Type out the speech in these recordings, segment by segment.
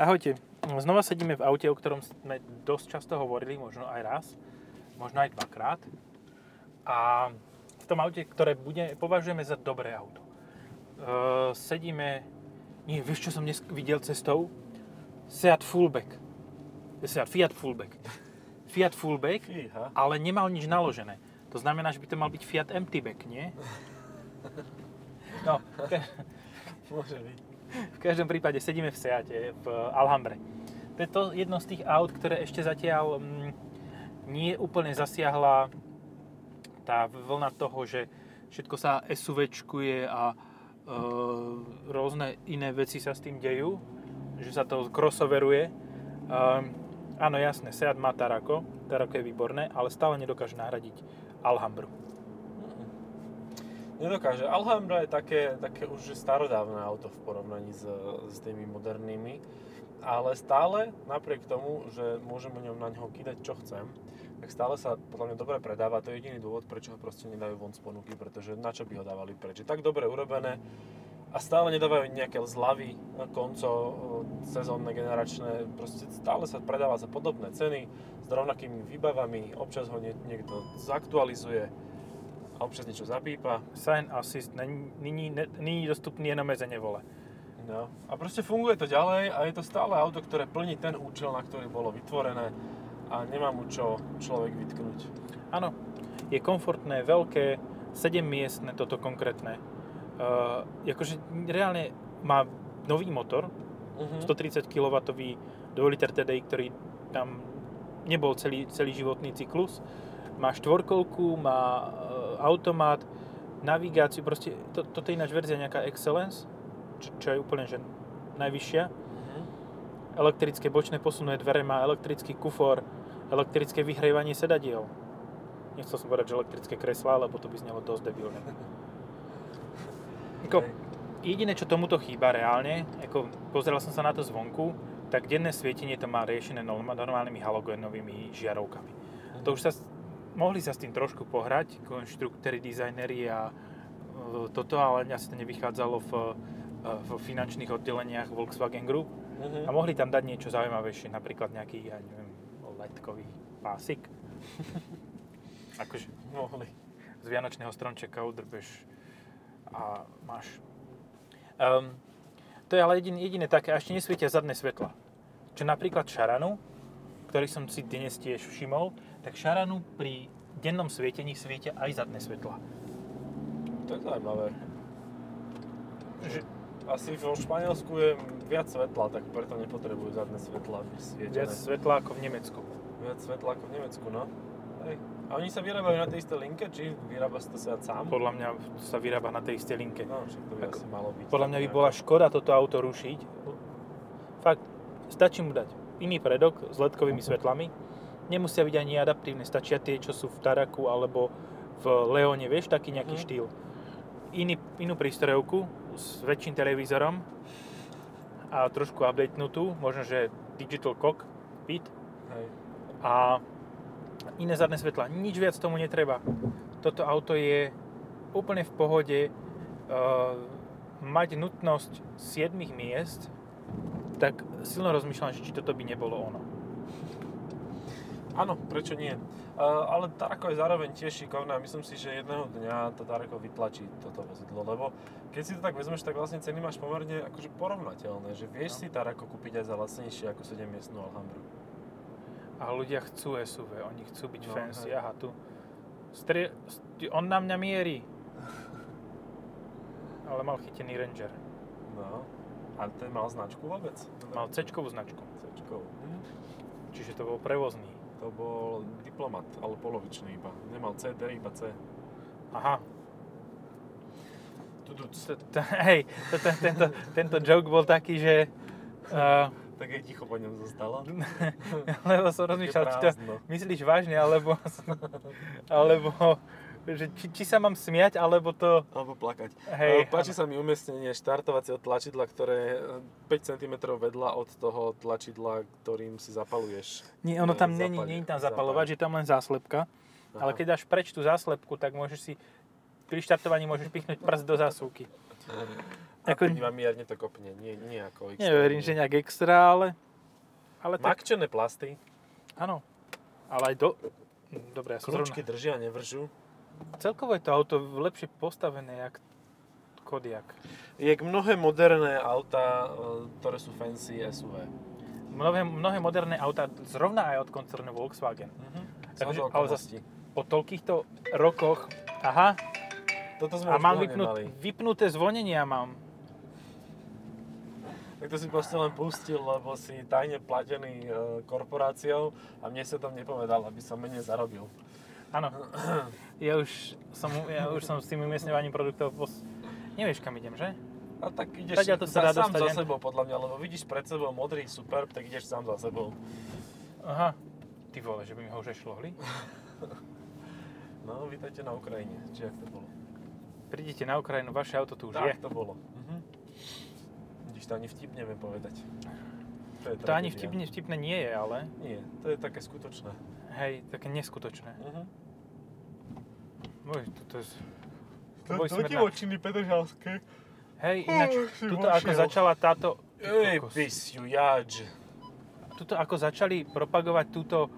Ahojte. Znova sedíme v aute, o ktorom sme dosť často hovorili, možno aj raz, možno aj dvakrát. A v tom aute, ktoré bude, považujeme za dobré auto. Uh, sedíme... Nie, vieš, čo som dnes videl cestou? Seat Fullback. Seat Fiat Fullback. Fiat Fullback, Fíha. ale nemal nič naložené. To znamená, že by to mal byť Fiat Emptyback, nie? No, Môže byť. V každom prípade sedíme v Seate, v Alhambre. To je to jedno z tých aut, ktoré ešte zatiaľ mm, nie úplne zasiahla tá vlna toho, že všetko sa SUVčkuje a e, rôzne iné veci sa s tým dejú, že sa to crossoveruje. Ehm, áno, jasné, Seat má Tarako, Tarako je výborné, ale stále nedokáže nahradiť Alhambru. Nedokáže. Alhambra je také, také už starodávne auto v porovnaní s, s tými modernými, ale stále, napriek tomu, že môžem o ňom na ňoho kýdať čo chcem, tak stále sa podľa mňa dobre predáva. To je jediný dôvod, prečo ho proste nedajú von z ponuky, pretože na čo by ho dávali preč. Je tak dobre urobené a stále nedávajú nejaké zľavy, konco, sezónne, generačné. Proste stále sa predáva za podobné ceny, s rovnakými výbavami, občas ho nie, niekto zaktualizuje a občas niečo zapípa. Sign Assist není, dostupný jenom meze nevole. No. A proste funguje to ďalej a je to stále auto, ktoré plní ten účel, na ktorý bolo vytvorené a nemá mu čo človek vytknúť. Áno, je komfortné, veľké, 7 miestne toto konkrétne. Uh, akože reálne má nový motor, Uh-huh. 130 kW 2 liter TDI, ktorý tam nebol celý, celý životný cyklus. Má štvorkolku, má uh, automat, navigáciu, proste to, toto je ináč verzia nejaká Excellence, čo, čo je úplne že najvyššia. Uh-huh. Elektrické bočné posunné dvere má elektrický kufor, elektrické vyhrievanie sedadiel. Nechcel som povedať, že elektrické kreslá, lebo to by znelo dosť debilne. Ako, jediné, čo tomuto chýba reálne, ako pozeral som sa na to zvonku, tak denné svietenie to má riešené norm- normálnymi halogénovými žiarovkami. To už sa, mohli sa s tým trošku pohrať, konštruktéri, dizajneri a e, toto, ale asi to nevychádzalo v, e, v finančných oddeleniach Volkswagen Group. Uh-huh. A mohli tam dať niečo zaujímavejšie, napríklad nejaký, ja neviem, letkový pásik. akože Mohli. z Vianočného stromčeka udrbeš a máš. Um, to je ale jediné, jediné také, a ešte nesvietia zadné svetla. Čo napríklad šaranu, ktorý som si dnes tiež všimol, tak šaranu pri dennom svietení svietia aj zadné svetla. To je zaujímavé. Že Asi vo Španielsku je viac svetla, tak preto nepotrebujú zadné svetla vysvietené. viac svetla ako v Nemecku. Viac svetla ako v Nemecku, no. Hej. A oni sa vyrábajú na tej istej linke, či vyrába sa to sa sám? Podľa mňa sa vyrába na tej istej linke. No, však to by Ako- asi malo byť. Podľa mňa by bola škoda toto auto rušiť. Fakt, stačí mu dať iný predok s ledkovými svetlami. Nemusia byť ani adaptívne, stačia tie, čo sú v Taraku alebo v Leone, vieš, taký nejaký Mhm. štýl. Iný, inú prístrojovku s väčším televízorom a trošku updatenutú, možno, že digital cockpit Hej. a iné zadné svetla. Nič viac tomu netreba. Toto auto je úplne v pohode. Uh, mať nutnosť 7 miest, tak silno rozmýšľam, že či toto by nebolo ono. Áno, prečo nie? Uh, ale Tarako je zároveň tiež šikovná a myslím si, že jedného dňa to Tarako vytlačí toto vozidlo, lebo keď si to tak vezmeš, tak vlastne ceny máš pomerne akože porovnateľné, že vieš No. si Tarako kúpiť aj za lacnejšie ako 7 miestnú Alhambru. A ľudia chcú SUV, oni chcú byť No, fancy. hej. Aha, tu. Strie... st- On na mňa mierí. Ale mal chytený Ranger. No. A ten mal značku vôbec? Mal c značku. C-čkovú. Hm. Čiže to bol prevozný. To bol diplomat, ale polovičný iba. Nemal C, D, iba C. Aha. Hej, tento, tento joke bol taký, že... Uh, Tak aj ticho po ňom zostalo. lebo som rozmýšľal, či to myslíš vážne, alebo, alebo že či, či sa mám smiať, alebo to... Alebo plakať. Hej, Hej, Páči sa mi umiestnenie štartovacieho tlačidla, ktoré je 5 cm vedľa od toho tlačidla, ktorým si zapaluješ. Nie, ono tam E, není, není tam zapalovať, že tam len záslepka. Ale Aha. keď dáš preč tú záslepku, tak môžeš si pri štartovaní môžeš pichnúť prst do zásuvky. A Ako- iba mierne to kopne, nie, nie ako X. Neverím, že nejak extra, ale... Ale tak, Makčené plasty, áno. Ale aj do... Dobre, ja som zrovna... kľúčky držia, nevržú. Celkovo je to auto lepšie postavené, jak Kodiak. Jak mnohé moderné auta, e, ktoré sú fancy SUV. Mnohé, mnohé moderné auta, zrovna aj od koncernu Volkswagen. Mhm. Takže- ale zas- Po toľkýchto rokoch... Aha, Toto sme a mám vypnut, nemali. vypnuté zvonenia mám. Tak to si proste len pustil, lebo si tajne platený e, korporáciou a mne sa tam nepovedal, aby som menej zarobil. Áno. Ja už som, ja už som s tým umiestňovaním produktov pos... Nevieš, kam idem, že? A tak ideš Zatiaľ to sa sám dostať za sebou, podľa mňa, lebo vidíš pred sebou modrý superb, tak ideš sám za sebou. Aha. Ty vole, že by mi ho už aj šlohli? No, vítajte na Ukrajine, či jak to bolo. Prídite na Ukrajinu, vaše auto tu už tak je. to bolo. Mhm. Vidíš, to ani vtip neviem povedať. To, je To ani vtipne, vtipné nie je, ale Nie, to je také skutočné. Hej, také neskutočné. Mhm. Môj, to je... To, Boj to ti smerná. očiny Petržalské. Hej, ináč, si tuto vošiel. ako začala táto... Ej, pisiu, jadž. Tuto ako začali propagovať túto...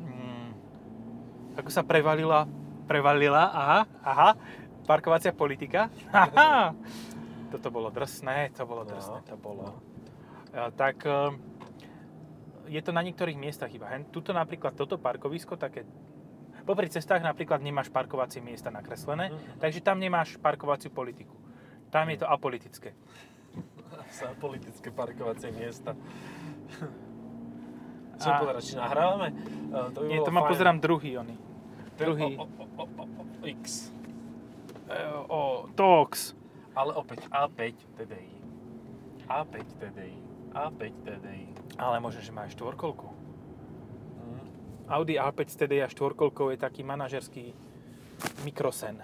Mm, ako sa prevalila... Prevalila, aha, aha, parkovacia politika. Haha. Toto bolo drsné, to bolo No, drsné, to bolo. no. A, tak e, je to na niektorých miestach iba. Hen, tuto napríklad toto parkovisko také Popri cestách napríklad nemáš parkovacie miesta nakreslené, Mhm. takže tam nemáš parkovaciu politiku. Tam je to apolitické. Sa politické parkovacie miesta. Čo A- povedať, či nahrávame? E, To by Nie, to ma fajn. pozerám druhý. Ten druhý. O, o, o, o, o, X. E, o, Tox. Ale opäť A5 TDI. A5 TDI. A5 TDI. Ale možno, že má aj štvorkolku. Mm. Audi A5 s TDI a štvorkolkou je taký manažerský mikrosen.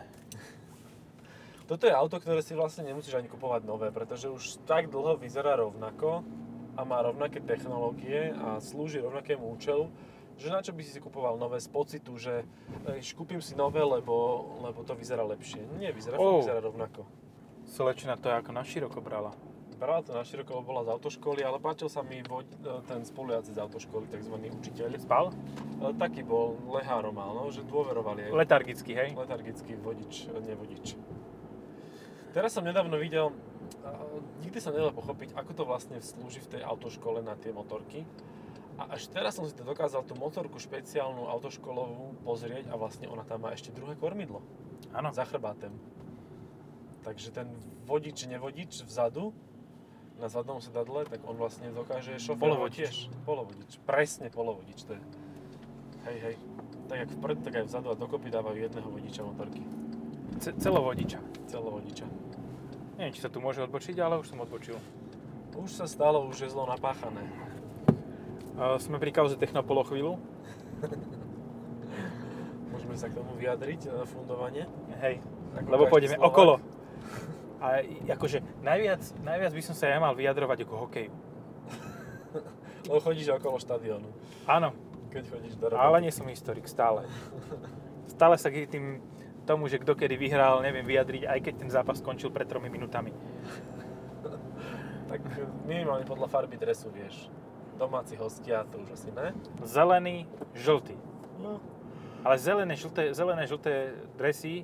Toto je auto, ktoré si vlastne nemusíš ani kupovať nové, pretože už tak dlho vyzerá rovnako a má rovnaké technológie a slúži rovnakému účelu, že na čo by si si kupoval nové z pocitu, že eš, kúpim si nové, lebo, lebo to vyzerá lepšie. Nie, vyzerá, Oh. vyzerá rovnako. Slečna to je ako na široko brala. Brala to na široko, bola z autoškoly, ale páčil sa mi vo, ten spolujaci z autoškoly, tzv. učiteľ. Spal? E, Taký bol lehárom mal, no, že dôveroval jej. Letargický, hej? Letargický vodič, nevodič. Teraz som nedávno videl, a nikdy sa nedalo pochopiť, ako to vlastne slúži v tej autoškole na tie motorky. A až teraz som si to dokázal tú motorku špeciálnu autoškolovú pozrieť a vlastne ona tam má ešte druhé kormidlo Áno. za chrbátem. Takže ten vodič, nevodič vzadu, na zadnom sedadle, tak on vlastne dokáže šoférovať Polovodič. tiež. Polovodič. Presne polovodič to je. Hej, hej. Tak jak vpred, tak aj vzadu a dokopy dávajú jedného vodiča motorky. Ce- celovodiča. Celovodiča. Neviem, či sa tu môže odbočiť, ale už som odbočil. Už sa stalo, už je zlo napáchané. Uh, sme pri kauze Technopolo chvíľu. Môžeme sa k tomu vyjadriť, e, fundovanie. Hej, Ako lebo pôjdeme Slovák. okolo. A akože najviac, najviac by som sa ja mal vyjadrovať ako hokeju. Lebo chodíš okolo štadiónu, Áno, keď chodíš do roboty. ale nie som historik stále. Stále sa k tým tomu, že kto kedy vyhral, neviem vyjadriť, aj keď ten zápas skončil pred tromi minútami. Tak minimálne podľa farby dresu vieš. Domáci hostia, to už asi ne. Zelený, žltý. No. Ale zelené, žlté, zelené, žlté dresy,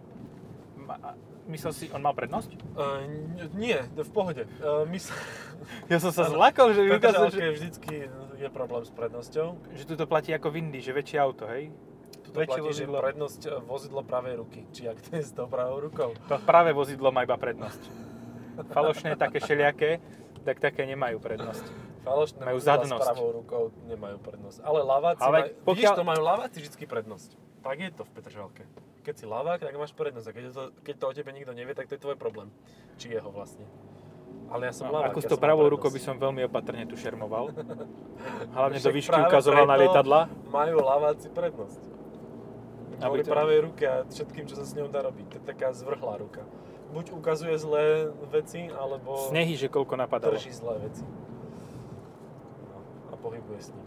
myslel si, on mal prednosť? Uh, nie, v pohode. Uh, mysl... Ja som sa Áno. zlakol, že vykázal, že... že, vždycky je problém s prednosťou. že tu to platí ako v Indii, že väčšie auto, hej? Tu Väčšie platí, že vozidlo. prednosť e, vozidlo pravej ruky. Či ak to je s tou pravou rukou. To práve vozidlo má iba prednosť. Falošné, také šeliaké, tak také nemajú prednosť. Falošné Majú zadnosť. s pravou rukou nemajú prednosť. Ale laváci Ale majú, pokiaľ- vidíš, to majú laváci vždy prednosť. Tak je to v Petržalke. Keď si lavák, tak máš prednosť. A keď to, keď to o tebe nikto nevie, tak to je tvoj problém. Či jeho vlastne. Ale ja som No, lavák. ako s ja tou pravou rukou by som veľmi opatrne tu šermoval. Hlavne do výšky ukazoval na lietadla. Majú laváci prednosť. Aby Kvôli to- pravej ruke a všetkým, čo sa s ňou dá robiť. To je taká zvrhlá ruka. Buď ukazuje zlé veci, alebo Snehy, že koľko napadalo. drží zlé veci. No, a pohybuje s ním.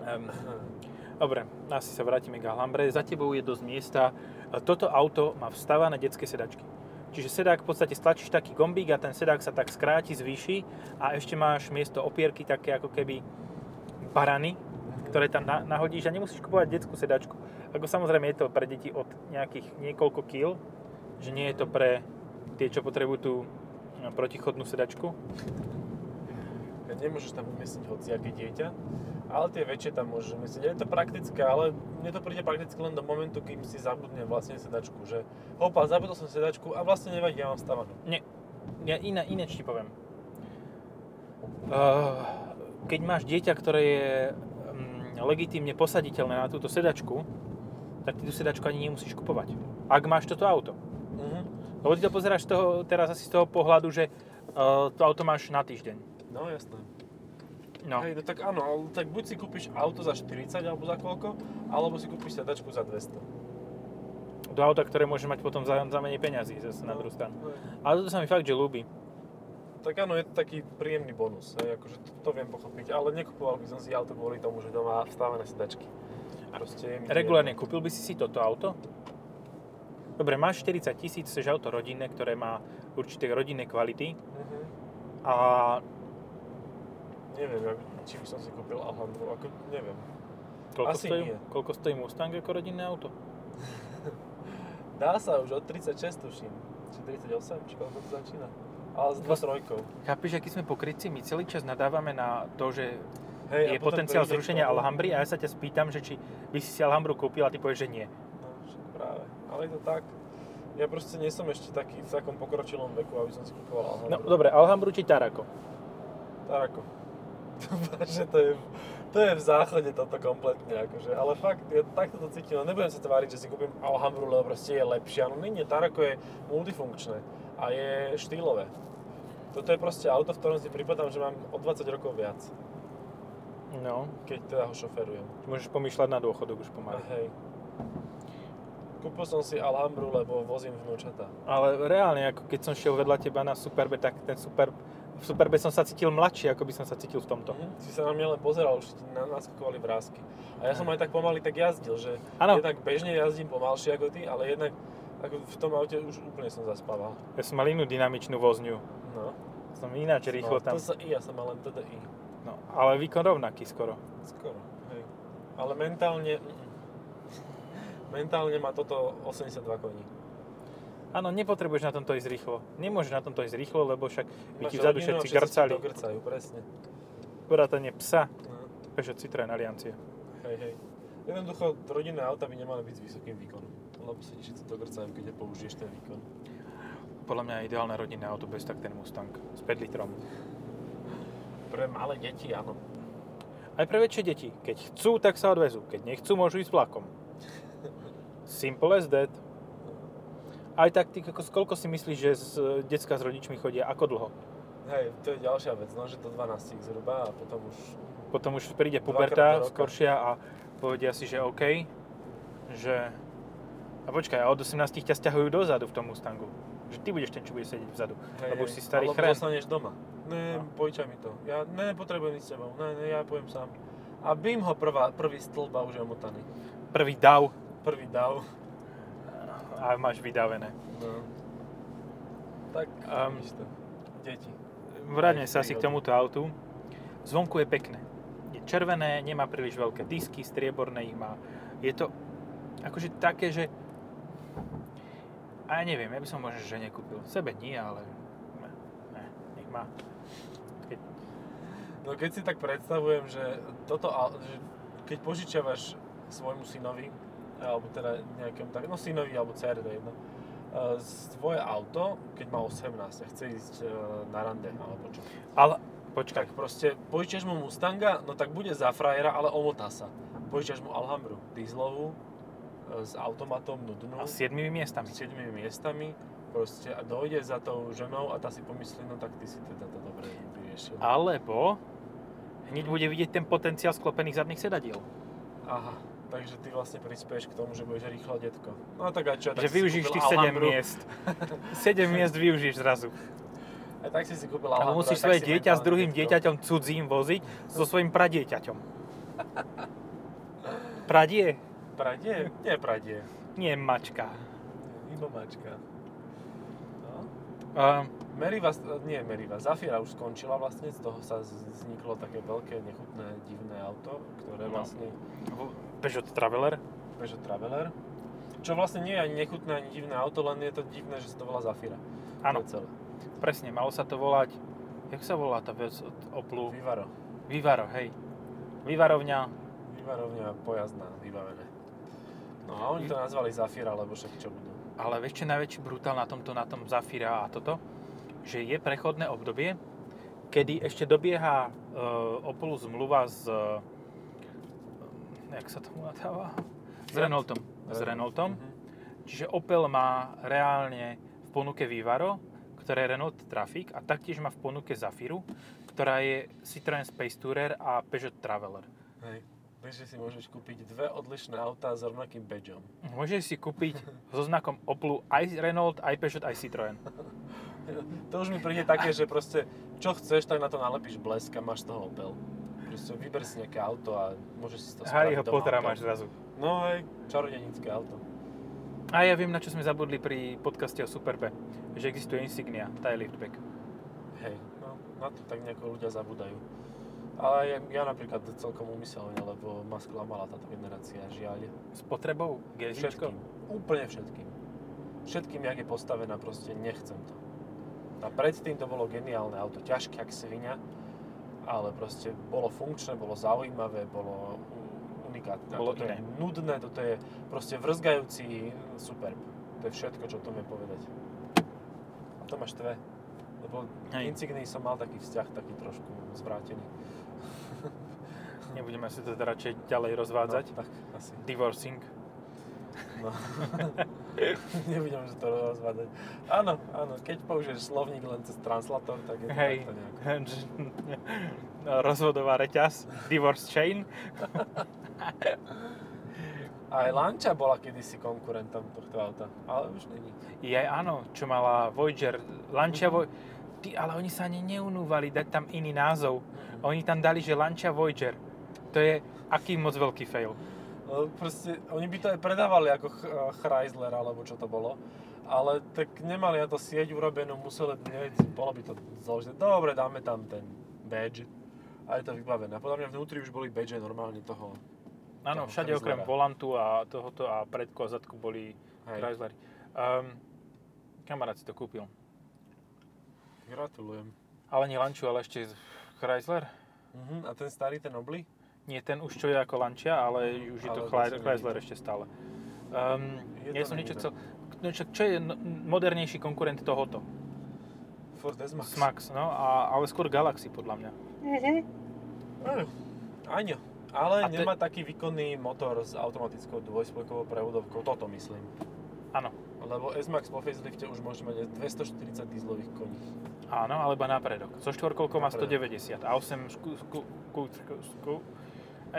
Um, dobre, asi sa vrátime k Alhambre. Za tebou je dosť miesta. Toto auto má vstávané detské sedačky. Čiže sedák v podstate stlačíš taký gombík a ten sedák sa tak skráti, zvýši a ešte máš miesto opierky také ako keby barany, ktoré tam na, nahodíš a nemusíš kupovať detskú sedačku. Ako samozrejme je to pre deti od nejakých niekoľko kil, že nie je to pre tie, čo potrebujú tú no, protichodnú sedačku. Nemôžeš tam umiestniť hociaké dieťa, ale tie väčšie tam môžeš umiestniť. Je to praktické, ale mne to príde prakticky len do momentu, kým si zabudne vlastne sedačku, že hopa, zabudol som sedačku a vlastne nevadí, ja mám stavanú. Nie, ja iné, iné ti poviem. Uh, keď máš dieťa, ktoré je um, legitímne posaditeľné na túto sedačku, tak ty tú sedačku ani nemusíš kupovať. Ak máš toto auto. Mhm. Lebo ty to pozeráš toho, teraz asi z toho pohľadu, že uh, to auto máš na týždeň. No jasné. No. Hej, no tak áno, ale tak buď si kúpiš auto za 40 alebo za koľko, alebo si kúpiš sedačku za 200. Do auta, ktoré môže mať potom za, za menej peňazí zase na No, druhú stranu. Ale toto sa mi fakt, že ľúbi. Tak áno, je to taký príjemný bonus, hej, akože to, to viem pochopiť, ale nekupoval by som si auto kvôli tomu, že to má vstavené sedačky. Proste to Regulárne kúpil by si si toto auto? Dobre, máš 40 tisíc, chceš auto rodinné, ktoré má určité rodinné kvality. Mhm. a Neviem, či by som si kúpil Alhambru, ako neviem. koľko, Asi stojí, nie. koľko stojí Mustang ako rodinné auto? Dá sa už od 36 tuším, či 38, či koľko to začína. Ale s dvotrojkou. Chápeš, aký sme pokrytci? My celý čas nadávame na to, že Hej, je potenciál zrušenia Alhambry a ja sa ťa spýtam, že či by si si Alhambru kúpil a ty povieš, že nie. No, práve. Ale je to tak. Ja proste nie som ešte taký v takom pokročilom veku, aby som si kúpoval No Alhambru. dobre, Alhambru či Tarako? Tak ako. že to je, to je v záchode toto kompletne, akože. Ale fakt, ja takto to cítim. No nebudem sa tváriť, že si kúpim Alhambru, lebo proste je lepšia. No nie, Tarako je multifunkčné a je štýlové. Toto je proste auto, v ktorom si pripadám, že mám o 20 rokov viac, No, keď teda ho šoferujem. môžeš pomýšľať na dôchodok už A pomaly. hej. Kúpil som si Alhambru, lebo vozím vnúčata. Ale reálne, ako keď som šiel vedľa teba na Superbe, tak ten Super, v Superbe som sa cítil mladší, ako by som sa cítil v tomto. Mhm. Si sa na mňa len pozeral, už na- naskakovali vrázky. A ja som aj tak pomaly tak jazdil, že Áno. jednak bežne jazdím pomalšie ako ty, ale jednak ako v tom aute už úplne som zaspával. Ja som mal inú dynamičnú vozňu. No. Som ináč rýchlo no, tam. To sa i, ja som mal len TDI. No, ale výkon rovnaký skoro. Skoro, hej. Ale mentálne... Mentálne má toto 82 koní. Áno, nepotrebuješ na tomto ísť rýchlo. Nemôžeš na tomto ísť rýchlo, lebo však by ti vzadu všetci grcali. ti dogrcajú, presne. Vrátanie psa. No. Peugeot Citroen Aliancie. Hej, hej. Jednoducho, rodinné auta by nemali byť s vysokým výkonom. Lebo sa ti všetci dogrcajú, keď použiješ ten výkon. Podľa mňa je ideálne rodinné auto bez tak ten Mustang s 5 litrom. Pre malé deti, áno. Aj pre väčšie deti. Keď chcú, tak sa odvezú. Keď nechcú, môžu ísť vlakom. Simple as that. Aj tak, ty, koľko si myslíš, že z, decka s rodičmi chodia? Ako dlho? Hej, to je ďalšia vec, no, že to 12 zhruba a potom už... Potom už príde puberta do skoršia a povedia si, že OK, že... A počkaj, a od 18 ťa stiahujú dozadu v tom Mustangu. Že ty budeš ten, čo bude sedieť vzadu. Hej, lebo už si starý Alebo zostaneš doma. Ne, No. mi to. Ja ne, nepotrebujem ísť s tebou. Ne, ne, ja pojem sám. A bím ho prvá, prvý stĺb a už je omotaný. Prvý dav Prvý dav. A máš vydavené. No. Tak, Um, um, to. Deti. Vráťme sa asi k tomuto autu. Zvonku je pekné. Je červené, nemá príliš veľké disky, strieborné ich má. Je to akože také, že... A ja neviem, ja by som možno že nekúpil. Sebe nie, ale... Ne, ne, nech má. Keď... No keď si tak predstavujem, že toto, že keď požičiavaš svojmu synovi, alebo teda nejakému tak, no synovi alebo dcere, to je jedno, eh, svoje auto, keď má 18 a chce ísť eh, na rande, alebo čo, Ale, počkaj, tak proste požičiaš mu Mustanga, no tak bude za frajera, ale omotá sa. Požičiaš mu Alhambru, dieselovú, e, s automatom, nudnú, a s siedmými miestami. s 7 miestami, proste a dojde za tou ženou a tá si pomyslí, no tak ty si teda to dobre vyriešil. Alebo hneď bude vidieť ten potenciál sklopených zadných sedadiel. Aha, takže ty vlastne prispieš k tomu, že budeš rýchlo detko. No tak a čo, tak že kúpil tých 7 Alhambru. miest. 7 miest využiješ zrazu. A tak si si kúpil Alhambru. musíš a tak svoje dieťa s druhým detko. dieťaťom cudzím voziť so svojím pradieťaťom. Pradie? Pradie? Nie pradie. Nie mačka. Iba mačka. No. Uh, Meriva, nie Meriva, Zafira už skončila vlastne, z toho sa vzniklo také veľké, nechutné, divné auto, ktoré No. vlastne Peugeot Traveler. Peugeot Traveler. Čo vlastne nie je ani nechutné, ani divné auto, len je to divné, že sa to volá Zafira. Áno, celé. presne, malo sa to volať, jak sa volá tá vec od Oplu? Vivaro. Vivaro, hej. Vivarovňa, Vyvarovňa pojazdná, vybavené. No a oni to nazvali Zafira, lebo však čo budú. ale vieš čo najväčší brutál na tomto, na tom Zafira a toto? Že je prechodné obdobie, kedy ešte dobieha uh, Opelu zmluva s, uh, jak sa tomu nadáva? S. Renaultom. S Renaultom. Mhm. Čiže Opel má reálne v ponuke Vivaro, ktoré je Renault Traffic a taktiež má v ponuke Zafiru, ktorá je Citroën Space Tourer a Peugeot Traveler. Hej. Vieš, že si môžeš kúpiť dve odlišné autá s rovnakým badgeom. Môžeš si kúpiť so znakom Oplu aj Renault, aj Peugeot, aj Citroën. To už mi príde také, že proste čo chceš, tak na to nalepíš blesk a máš z toho Opel. Proste vyber si nejaké auto a môžeš si to Harryho spraviť doma Pottera máš zrazu. No hej, čarodenické auto. A ja viem, na čo sme zabudli pri podcaste o Superbe. Že existuje Insignia, tá je liftback. Hej, no na to tak nejako ľudia zabudajú. Ale ja, ja napríklad celkom umyselne, lebo ma sklamala táto generácia, žiaľ. S potrebou GSIčko? Všetkým. Úplne všetkým. Všetkým, jak je postavená, proste nechcem to. A predtým to bolo geniálne auto, ťažké jak svinia, ale proste bolo funkčné, bolo zaujímavé, bolo unikátne. Bolo iné. je nudné, toto je proste vrzgajúci super. To je všetko, čo o tom je povedať. A to máš tve. Lebo Hej. Insignii som mal taký vzťah, taký trošku zvrátený. Nebudeme si to teda radšej ďalej rozvádzať. No, tak asi. Divorcing. No. Nebudem že to rozvádzať. Áno, áno, keď použiješ slovník len cez translator, tak je to Hej. takto nejako. Rozvodová reťaz. Divorce chain. Aj Lancia bola kedysi konkurentom tohto auta, ale už není. Je áno, čo mala Voyager. Lancia Vo... Ty, ale oni sa ani neunúvali dať tam iný názov. Oni tam dali, že Lancia Voyager. To je aký moc veľký fail. No, proste, oni by to aj predávali ako Ch- Chrysler, alebo čo to bolo. Ale tak nemali na to sieť urobenú, museli, neviem, bolo by to zložité. Dobre, dáme tam ten badge a je to vybavené. Podľa mňa vnútri už boli badge normálne toho. Áno, všade okrem Chryslera. volantu a tohoto a predku a zadku boli Hej. Chryslery. Um, kamarát si to kúpil. Gratulujem. Ale nie Lanciu, ale ešte Chrysler. Mhm, a ten starý, ten obli? Nie ten už čo je ako Lancia, ale už je to Ale zase Chrysler ešte stále. Um, Je ja to som niečo chcel... No, čo, čo je no, modernejší konkurent tohoto? Ford S-Max. Smax, no, a, ale skôr Galaxy podľa mňa. Áno. Áno. Ale A to nemá taký výkonný motor s automatickou dvojspojkovou prevodovkou, toto myslím. Áno. Lebo S-Max po facelifte už môže mať 240 dieselových koní. Áno, alebo na predok. So štvorkolkou má Na predok. 190 a 8 šku, šku, šku, šku, šku, a,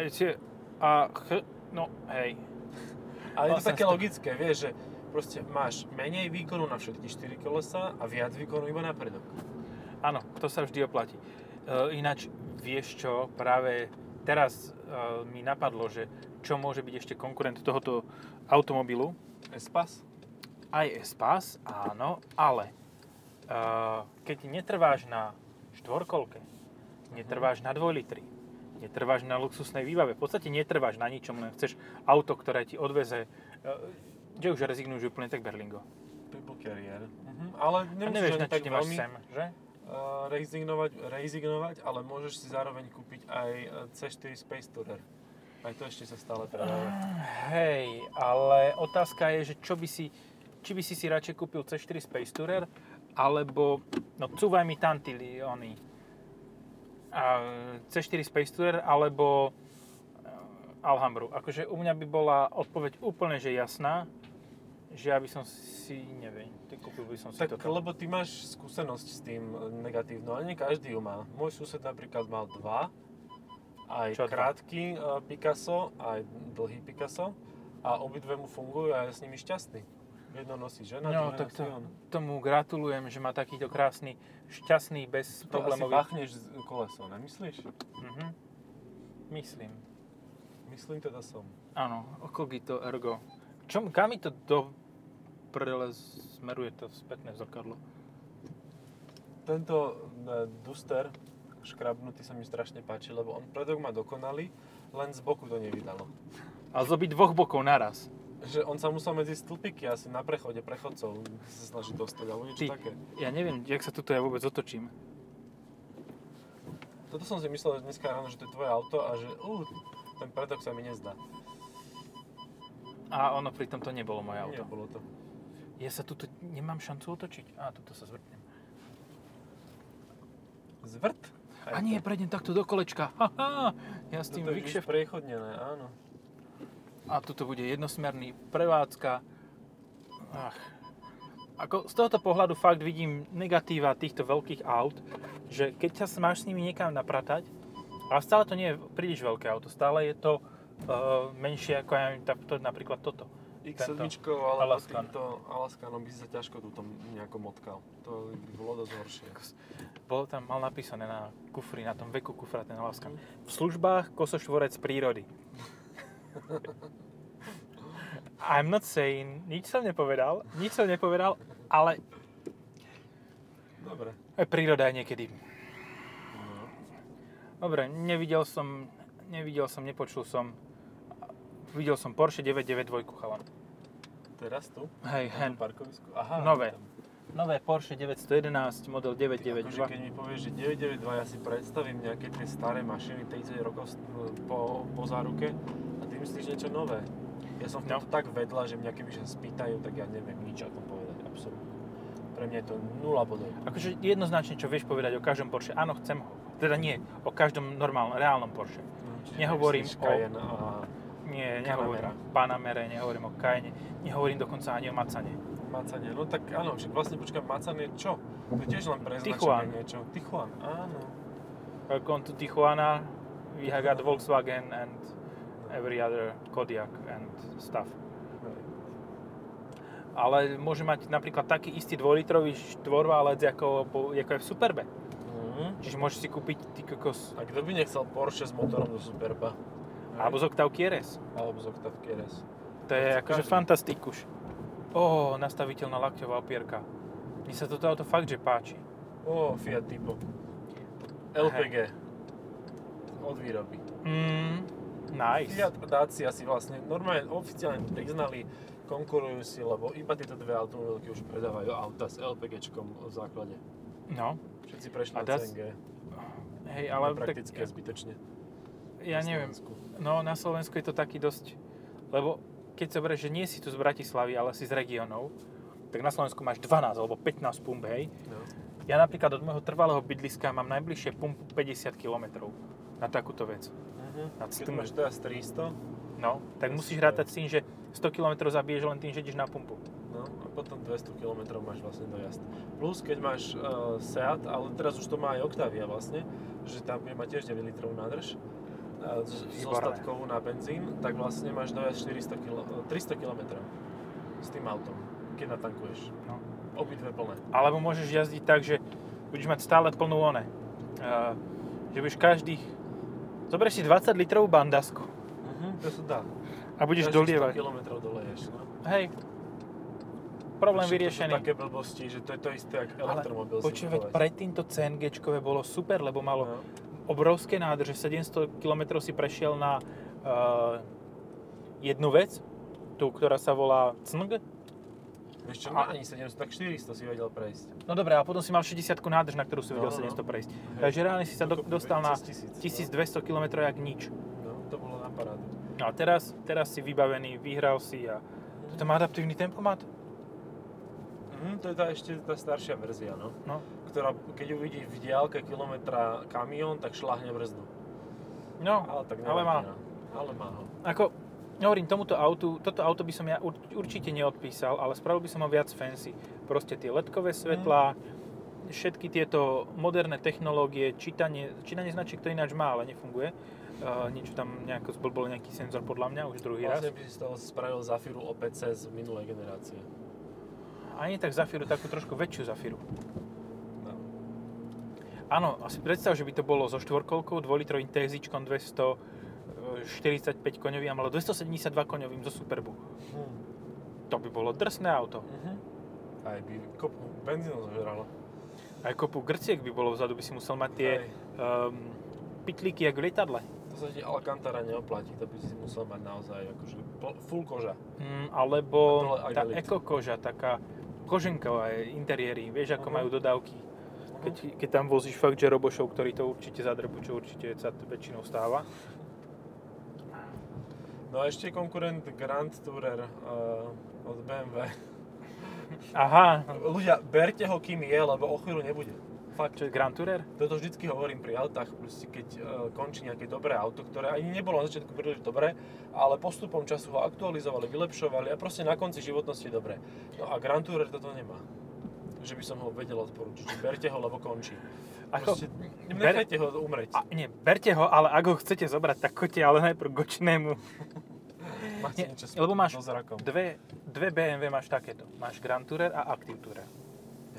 a ch, no hej. Ale je to 800. také logické, vieš, že proste máš menej výkonu na všetky 4 kolesa a viac výkonu iba na predok. Áno, to sa vždy oplatí. E, ináč, vieš čo, práve teraz e, mi napadlo, že čo môže byť ešte konkurent tohoto automobilu. S-Pass? Aj S-Pass, áno, ale e, keď netrváš na štvorkolke, netrváš na 2 litri, netrváš na luxusnej výbave, v podstate netrváš na ničom, len chceš auto, ktoré ti odveze, e, kde už rezignuješ úplne tak Berlingo. People Carrier. Mhm. Ale nemusíš ani tak veľmi sem, že? uh, rezignovať, rezignovať, ale môžeš si zároveň kúpiť aj eh, C4 Space Tourer. Aj to ešte sa stále predáva. Hej, ale otázka je, že čo by si, či by si si radšej kúpil C4 Space Tourer, alebo, no cúvaj mi tantily, oni, C4 Space Tourer, alebo eh, Alhambru. Akože u mňa by bola odpoveď úplne že jasná, že ja by som si, neviem, kúpil by som si Tak, toto. lebo ty máš skúsenosť s tým eh, negatívnu, ale nie každý ju má. Môj sused napríklad mal dva, aj Čo dva? krátky uh, Picasso, aj dlhý Picasso a obidve mu fungujú a je s nimi šťastný. Jedno nosí žena, No, tak to, on. tomu gratulujem, že má takýto krásny, šťastný, To asi bezproblémový... pachneš z koleso, nemyslíš? Mhm. Myslím. Myslím teda som. Áno, Cogito Ergo. Čo, kam mi to do prdele smeruje to spätné zrkadlo? tento e, Duster škrabnutý sa mi strašne páči, lebo on predok má dokonalý, len z boku to nevydalo. A zoby dvoch bokov naraz. Že on sa musel medzi stĺpiky asi na prechode prechodcov sa snažiť dostať, alebo niečo Ty, také. ja neviem, jak sa tuto ja vôbec otočím. Toto som si myslel že dneska ráno, že to je tvoje auto a že uh, ten predok sa mi nezdá. A ono pritom to nebolo moje auto. Nebolo to. Ja sa tuto nemám šancu otočiť. A, tuto sa zvrtnem. Zvrt? A nie, prejdem takto do kolečka. Haha, ja s tým vykšef... prechodnené, áno. A tuto bude jednosmerný prevádzka. Ach. Ako z tohoto pohľadu fakt vidím negatíva týchto veľkých aut, že keď sa máš s nimi niekam napratať, ale stále to nie je príliš veľké auto, stále je to uh, menšie ako ja to, napríklad toto. X7 Tento alebo Alaskan. týmto Alaskanom by si sa ťažko túto nejako motkal. To by bolo dosť horšie. Bolo tam, mal napísané na kufri, na tom veku kufra ten Alaskan. V službách kosoštvorec prírody. I'm not saying, nič som nepovedal, nič som nepovedal, ale Dobre. aj príroda je niekedy. No. Dobre, nevidel som, nevidel som, nepočul som. Videl som Porsche 992 chalan. Teraz tu? Hej, hen. parkovisku? Aha. Nové. tam. Nové Porsche 911, model Ty, akože 992. keď mi povieš, že 992, ja si predstavím nejaké tie staré mašiny 30 rokov po, po záruke a ty myslíš niečo nové. Ja som v No. tomto tak vedľa, že mňa keby sa spýtajú, tak ja neviem nič o tom povedať, absolútne. Pre mňa je to nula bodov. Akože jednoznačne, čo vieš povedať o každom Porsche, áno, chcem ho. Teda nie, o každom normálnom, reálnom Porsche. Čiže Nehovorím o- Cayenne a Nie, nehovorím o Panamere, nehovorím o Cayenne, nehovorím dokonca ani o Macane. Macanie. No tak áno, však vlastne počkaj, Macanie čo? To je tiež len preznačenie Tichuan. niečo. Tichuan, áno. Welcome to Tijuana, we have got Volkswagen and every other Kodiaq and stuff. Hej. Ale môže mať napríklad taký istý 2-litrový štvorválec ako, ako je v Superbe. Mhm. Čiže môžeš si kúpiť ty kokos, A kto by nechcel Porsche s motorom do Superba? alebo z oktávky RS. Alebo z Octave RS. To je akože fantastikuš. Ó, nastaviteľná lakťová opierka. Mne sa toto auto fakt, že páči. Ó, Fiat Tipo. LPG. Od výroby. Mm, nice. Fiat a Dacia si vlastne normálne oficiálne priznali, konkurujú si, lebo iba tieto dve automobilky už predávajú auta s LPGčkom v základe. No, Všetci prešli na CNG. hej, ale tak, praktické zbytočne. ja na neviem. Slovensku. No, na Slovensku je to taký dosť, lebo keď sa berieš, že nie si tu z Bratislavy, ale si z regiónov, tak na Slovensku máš 12 alebo 15 pump, hej. No. Ja napríklad od môjho trvalého bydliska mám najbližšie pumpu 50 km na takúto vec. Mhm. Nad Keď tým- máš teraz 300, No, tak musíš rátať s tým, že 100 km zabiješ len tým, že ideš na pumpu. no a potom 200 km máš vlastne dojazd. Plus keď máš uh, Seat, ale teraz už to má aj Octavia vlastne, že tam bude mať tiež 9 litrov nádrž, uh, ostatkovou na benzín, tak vlastne máš dojazd 400 kilo, 300 km s tým autom, keď natankuješ. No. Obidve plné. Alebo môžeš jazdiť tak, že budeš mať stále plnú one. Uh, že budeš každých... Zoberieš si 20 litrovú bandasku Mhm, to sa dá. a budeš Každých dolievať. 100 km doleješ. No. Hej. Problém Však to vyriešený. také blbosti, že to je to isté, ako Ale elektromobil veď kupovať. predtým to CNGčkové bolo super, lebo malo No. obrovské nádrže. 700 km si prešiel na uh, jednu vec, tú, ktorá sa volá CNG. Vieš čo, A- ani 700, tak 400 si vedel prejsť. No dobré, a potom si mal 60 nádrž, na ktorú si No, vedel no, no. 700 prejsť. Hej. Takže reálne si sa do, dostal na cez 1000, 1200 km jak nič. No, to bolo na parádu. No a teraz, teraz si vybavený, vyhral si a toto má adaptívny tempomat. Mhm, to je tá ešte tá staršia verzia, no. No. Ktorá, keď uvidí v diálke kilometra kamión, tak šláhne brzdu. No, Ale tak ale má. no. Ale má ho. Ako, hovorím, tomuto autu, toto auto by som ja určite neodpísal, ale spravil by som ho viac fancy. Proste tie ledkové svetlá, mm. všetky tieto moderné technológie, čítanie, čítanie značiek to ináč má, ale nefunguje. Uh, niečo tam nejako zblbol nejaký senzor podľa mňa už druhý vlastne raz. Vlastne by si z toho spravil Zafiru opäť z minulé generácie. A nie tak Zafiru, takú trošku väčšiu Zafiru. No. Áno, asi predstav, že by to bolo so štvorkolkou, dvolitrovým TSI 200, 45 koňovým, ale 272 koňovým zo Superbu. Hmm. To by bolo drsné auto. Uh-huh. Aj by kopu benzínu zožralo. Aj kopu grciek by bolo vzadu, by si musel mať tie Aj. um, pitlíky jak v lietadle. To sa ti Alcantara neoplatí, to by si musel mať naozaj akože full koža. Mm, alebo tá eko koža, taká koženková interiéry, vieš ako uh-huh. majú dodávky keď, mhm. keď tam vozíš fakt, že robošov, ktorí to určite zadrbu, čo určite sa väčšinou stáva, No a ešte konkurent Grand Tourer uh, od BMW. Aha, Ľudia, berte ho kým je, lebo o chvíľu nebude. Fakt. čo je Grand Tourer? Toto vždycky hovorím pri autách, proste keď uh, končí nejaké dobré auto, ktoré ani nebolo na začiatku príliš dobré, ale postupom času ho aktualizovali, vylepšovali a proste na konci životnosti je dobré. No a Grand Tourer toto nemá. Že by som ho vedel odporúčiť, berte ho, lebo končí. Ako, Proste nechajte ho umreť. a, nie, berte ho, ale ak ho chcete zobrať, tak choďte ale najprv k očnému. Máte nie, lebo máš. Dve, dve BMW máš takéto. Máš Grand Tourer a Active Tourer.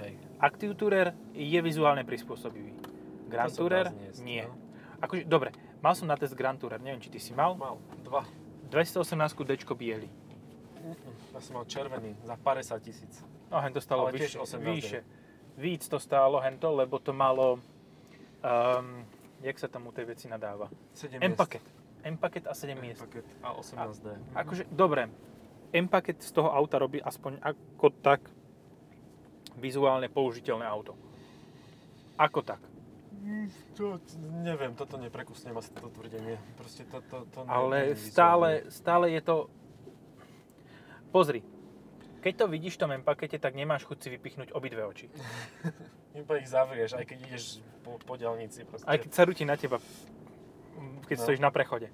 Hej. Active Tourer je vizuálne prispôsobivý. Grand To Tourer zniesť, nie. no. Akože, dobre, mal som na test Grand Tourer, neviem, či ty si mal. Mal dva. 218 D biely. Ja som mal červený za 50 tisíc. No, hen to stalo Ale tiež vyššie, 18 vyššie. Víc to stálo hento, lebo to malo, um, jak sa tam u tej veci nadáva? 7 M-paket. M-paket a 7 miest. paket a 18D. Akože, dobre, M-paket z toho auta robí aspoň ako tak vizuálne použiteľné auto. Ako tak. To, neviem, toto neprekusnem asi toto tvrdenie. Proste to, to, to Ale stále, stále je to... Pozri, keď to vidíš v tom M-pakete, tak nemáš chuť si vypichnúť obidve oči. Iba ich zavrieš, aj keď ideš po, po diálnici. Proste. Aj keď sa rúti na teba, keď No. stojíš na prechode.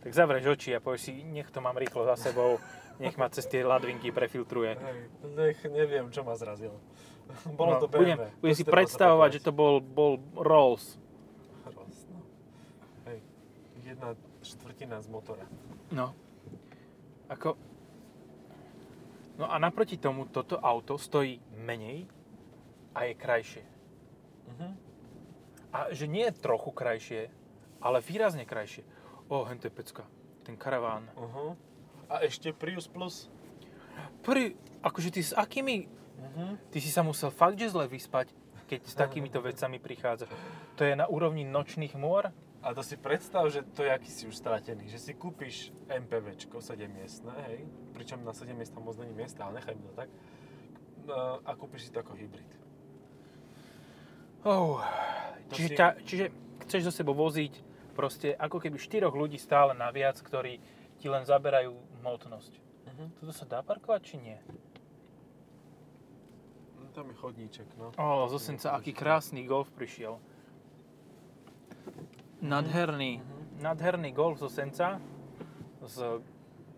Tak zavrieš oči a povieš si, nech to mám rýchlo za sebou, nech ma cez tie ladvinky prefiltruje. Hej, nech, neviem, čo ma zrazilo. Bolo No, to budem, BMW. budem To si predstavovať, že to bol, bol Rolls. Roz, no. Hej, jedna štvrtina z motora. No. Ako... No a naproti tomu toto auto stojí menej a je krajšie. Mhm. A že nie je trochu krajšie, ale výrazne krajšie. O, hento je pecka. Ten karaván. Uh-huh. A ešte Prius Plus. Pri, akože ty s akými... Uh-huh. Ty si sa musel fakt, že zle vyspať, keď s takýmito vecami prichádzaš. To je na úrovni nočných môr? A to si predstav, že to je aký si už stratený, že si kúpiš MPVčko 7 miestne, hej, pričom na 7 miest tam moc není miesta, ale nechajme to tak, No, a kúpiš si to ako hybrid. Oh. To Čiže, si- ťa, čiže chceš zo sebou voziť proste ako keby štyroch ľudí stále naviac, ktorí ti len zaberajú hmotnosť. Uh-huh. Toto sa dá parkovať, či nie? No, tam je chodníček, no. O, zo Senca, aký krásny golf prišiel. Nadherný, nadherný golf zo Senca s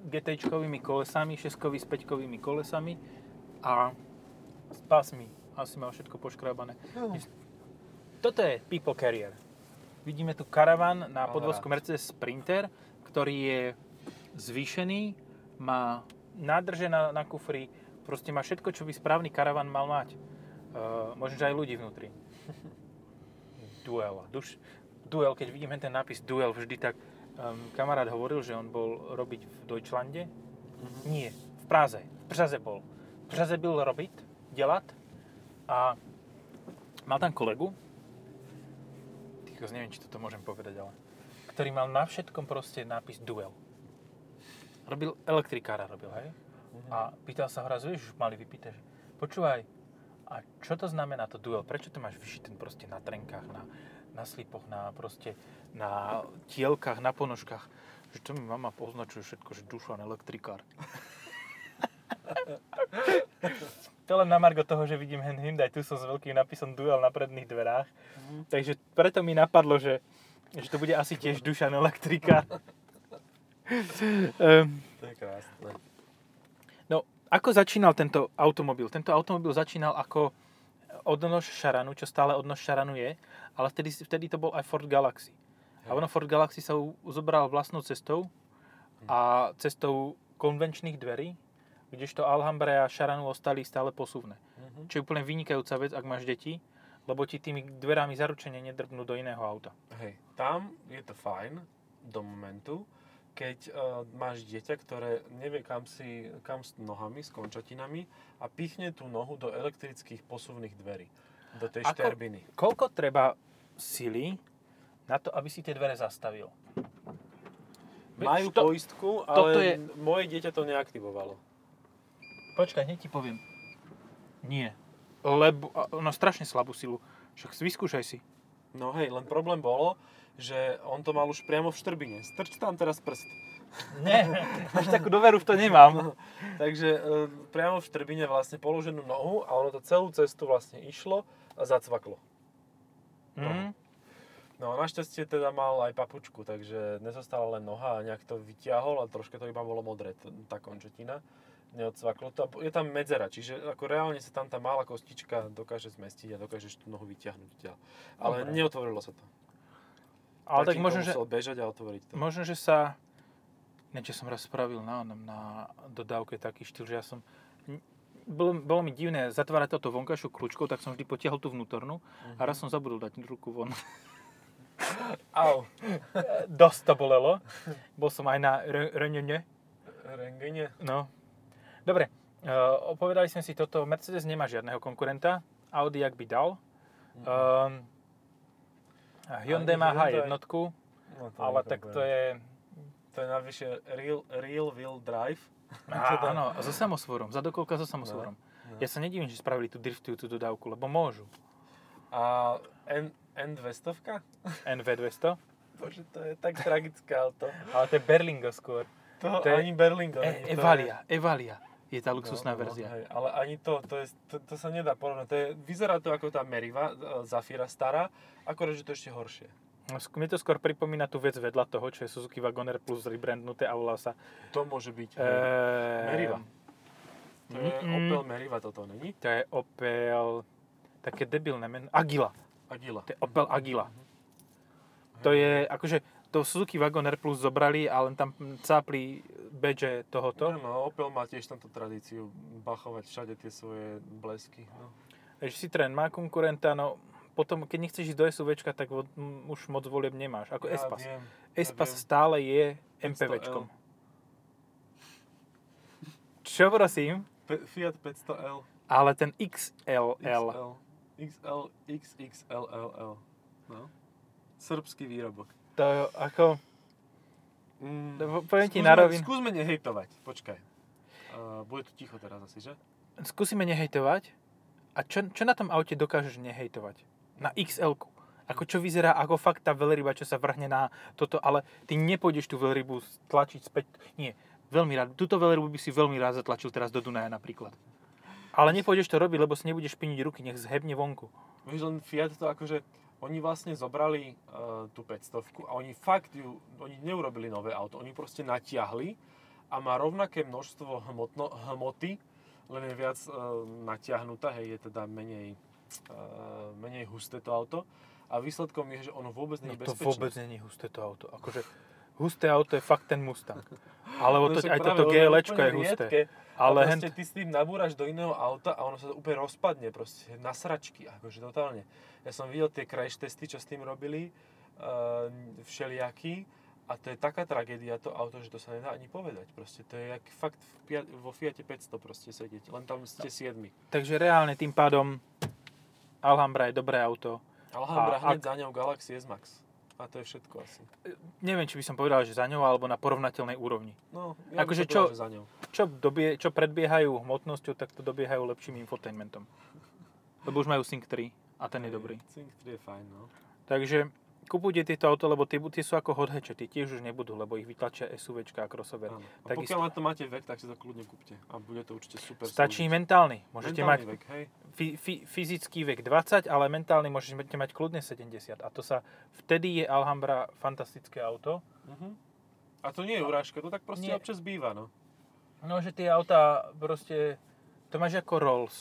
GT-čkovými kolesami, 6 s 5 kolesami a s pásmi. Asi mal všetko poškrabané. Toto je People Carrier. Vidíme tu karavan na podvozku. Mercedes Sprinter, ktorý je zvýšený, má nádrže na, na kufri, proste má všetko, čo by správny karavan mal mať. Uh, možno, že aj ľudí vnútri. Duel. Duš, duel, keď vidím ten nápis Duel vždy, tak um, kamarát hovoril, že on bol robiť v Deutschlande. Mhm. Nie, v Praze. V Praze bol. V Praze byl robiť, dělat a mal tam kolegu, Tykos, neviem, či toto môžem povedať, ale ktorý mal na všetkom proste nápis Duel. Robil elektrikára, robil, hej? Mhm. A pýtal sa ho raz, vieš, už mali vypýtať, že počúvaj, a čo to znamená to duel? Prečo to máš vyšité proste na trenkách, na, na slipoch, na proste, na tielkách, na ponožkách? Že to mi mama poznačuje všetko, že Dušan elektrikár. to len na margo toho, že vidím hen Hyundai Tucson s veľkým nápisom Duel na predných dverách. Takže preto mi napadlo, že, že to bude asi tiež Dušan elektrikár. um, To je krásne. No, ako začínal tento automobil? Tento automobil začínal ako odnož Šaranu, čo stále odnož Šaranu je, ale vtedy, vtedy to bol aj Ford Galaxy. A ono Ford Galaxy sa zobral vlastnou cestou a cestou konvenčných dverí, kdežto Alhambra a Šaranu ostali stále posuvné. Mhm. Čo je úplne vynikajúca vec, ak máš deti, lebo ti tými dverami zaručene nedrbnú do iného auta. Hej, tam je to fajn do momentu, keď uh, máš dieťa, ktoré nevie kam si, kam s nohami, s končatinami a pichne tú nohu do elektrických posuvných dverí. do tej Ako- šterbiny. Koľko treba sily na to, aby si tie dvere zastavil? Majú to- poistku, ale je- moje dieťa to neaktivovalo. Počkaj, hneď ti poviem. Nie. Lebo ono strašne slabú silu. Však vyskúšaj si. No hej, len problém bolo, že on to mal už priamo v štrbine. Strč tam teraz prst. Nie, až takú doveru v to nemám. Takže e, priamo v štrbine vlastne položenú nohu a ono to celú cestu vlastne išlo a zacvaklo. Mm. No našťastie teda mal aj papučku, takže nezostala len noha a nejak to vyťahol a troška to iba bolo modré, tá končetina. Neodsvaklo to. a Je tam medzera, čiže ako reálne sa tam tá malá kostička dokáže zmestiť a dokážeš tú nohu vyťahnuť odtiaľ. Ale Dobre. neotvorilo sa to. Ale tak možno, že, bežať a otvoriť to. možno, že sa... Niečo som raz spravil na, onom, na dodávke taký štýl, že ja som... Bolo, bolo mi divné zatvárať toto vonkajšou kľúčkou, tak som vždy potiahol tú vnútornú a raz som zabudol dať ruku von. Au. Dosť to bolelo. Bol som aj na re- renene. Rengene. No. Dobre, uh, opovedali sme si toto. Mercedes nemá žiadneho konkurenta. Audi jak by dal. Um, a Hyundai má Hyundai. H1, No, ale tak to je... To je navyše real, real wheel drive. Á, Teda- áno, so samosvorom, zadokolka so samosvorom. No. Ja sa nedivím, že spravili tú driftujúcu dodávku, lebo môžu. A N, N200? NV200, Bože, to je tak tragické auto. ale to je Berlingo skôr. To, To je- ani Berlingo. E, to Evalia, Evalia je tá luxusná no, no, verzia. hej, ale ani to, to, je, to, to sa nedá porovnať. To je, vyzerá to ako tá Meriva, e, Zafira stará, akorát, že to ešte horšie. No, Mne to skôr pripomína tú vec vedľa toho, čo je Suzuki Wagoner Plus rebrandnuté a volá sa... To môže byť. E. Meriva. To je mm, Opel Meriva toto, není? To je Opel... Také debilné meno. Agila. Agila. To je Opel Agila. To je, akože, to Suzuki Wagoner Plus zobrali a len tam cápli badge tohoto. No, no, Opel má tiež tamto tradíciu bachovať všade tie svoje blesky. No. Takže Citroen má konkurenta, no potom, keď nechceš ísť do SUVčka, tak vo, m, už moc volieb nemáš, ako Ja Espas. viem, Espas viem. stále je MPVčkom. Čo prosím? Pe- Fiat 500L. Ale ten XLL, XL. XL, XXLLL. No. Srbský výrobok. To ako, Mm, poviem ti na rovinu. Skúsme nehejtovať, počkaj. Uh, bude tu ticho teraz asi, že? skúsime nehejtovať. A čo, čo na tom aute dokážeš nehejtovať? Na xl Ako čo vyzerá ako fakt tá veľryba, čo sa vrhne na toto, ale ty nepôjdeš tú veľrybu tlačiť späť. Nie, veľmi rád. Túto veľrybu by si veľmi rád zatlačil teraz do Dunaja napríklad. Ale nepôjdeš to robiť, lebo si nebudeš špiniť ruky, nech zhebne vonku. Vieš, len Fiat to akože, oni vlastne zobrali uh, tú 500 a oni fakt ju, oni neurobili nové auto, oni proste natiahli a má rovnaké množstvo hmotno, hmoty, len je viac uh, natiahnutá, hej, je teda menej, uh, menej husté to auto. A výsledkom je, že ono vôbec nie No je to bezpečné. vôbec není husté to auto. Akože husté auto je fakt ten Mustang. Alebo to, však aj toto úplne je husté. riedke. Ale a hen, proste ty s tým nabúraš do iného auta a ono sa to úplne rozpadne, proste na sračky, akože totálne. Ja som videl tie crash testy, čo s tým robili, uh, všelijaký, a to je taká tragédia to auto, že to sa nedá ani povedať. Proste to je jak fakt v Fiat, vo Fiate 500 proste sedieť, len tam ste siedmi. takže reálne tým pádom Alhambra je dobré auto. Alhambra A hneď za ňou Galaxy S-Max. A to je všetko asi. Neviem, či by som povedal, že za ňou, alebo na porovnateľnej úrovni. No, ja Akože čo- povedal, za ňou. Čo, dobie, čo predbiehajú hmotnosťou, tak to dobiehajú lepším infotainmentom. Lebo už majú Sync 3 a ten je dobrý. Sync 3 je fajn, no. Takže kupujte tieto auto, lebo tie, tie sú ako hot hatche, tie tiež už nebudú, lebo ich vytlačia SUVčka a crossover. Áno. A Takisto- pokiaľ na to máte vek, tak si to kľudne kúpte. A bude to určite super. Stačí slúžiť. mentálny. Môžete Mentálny mať vek, hej. fi, fi, fyzický vek 20, ale mentálny môžete mať kľudne 70. A to sa, vtedy je Alhambra fantastické auto. Uh-huh. A to nie je urážka, to tak proste Nie. občas býva, no. No, že tie autá proste, to máš ako Rolls.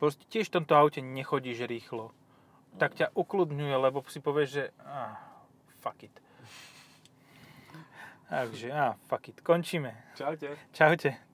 Proste tiež v tomto aute nechodíš rýchlo. Tak ťa ukludňuje, lebo si povieš, že ah, fuck it. Takže, ah, fuck it. Končíme. Čaute. Čaute.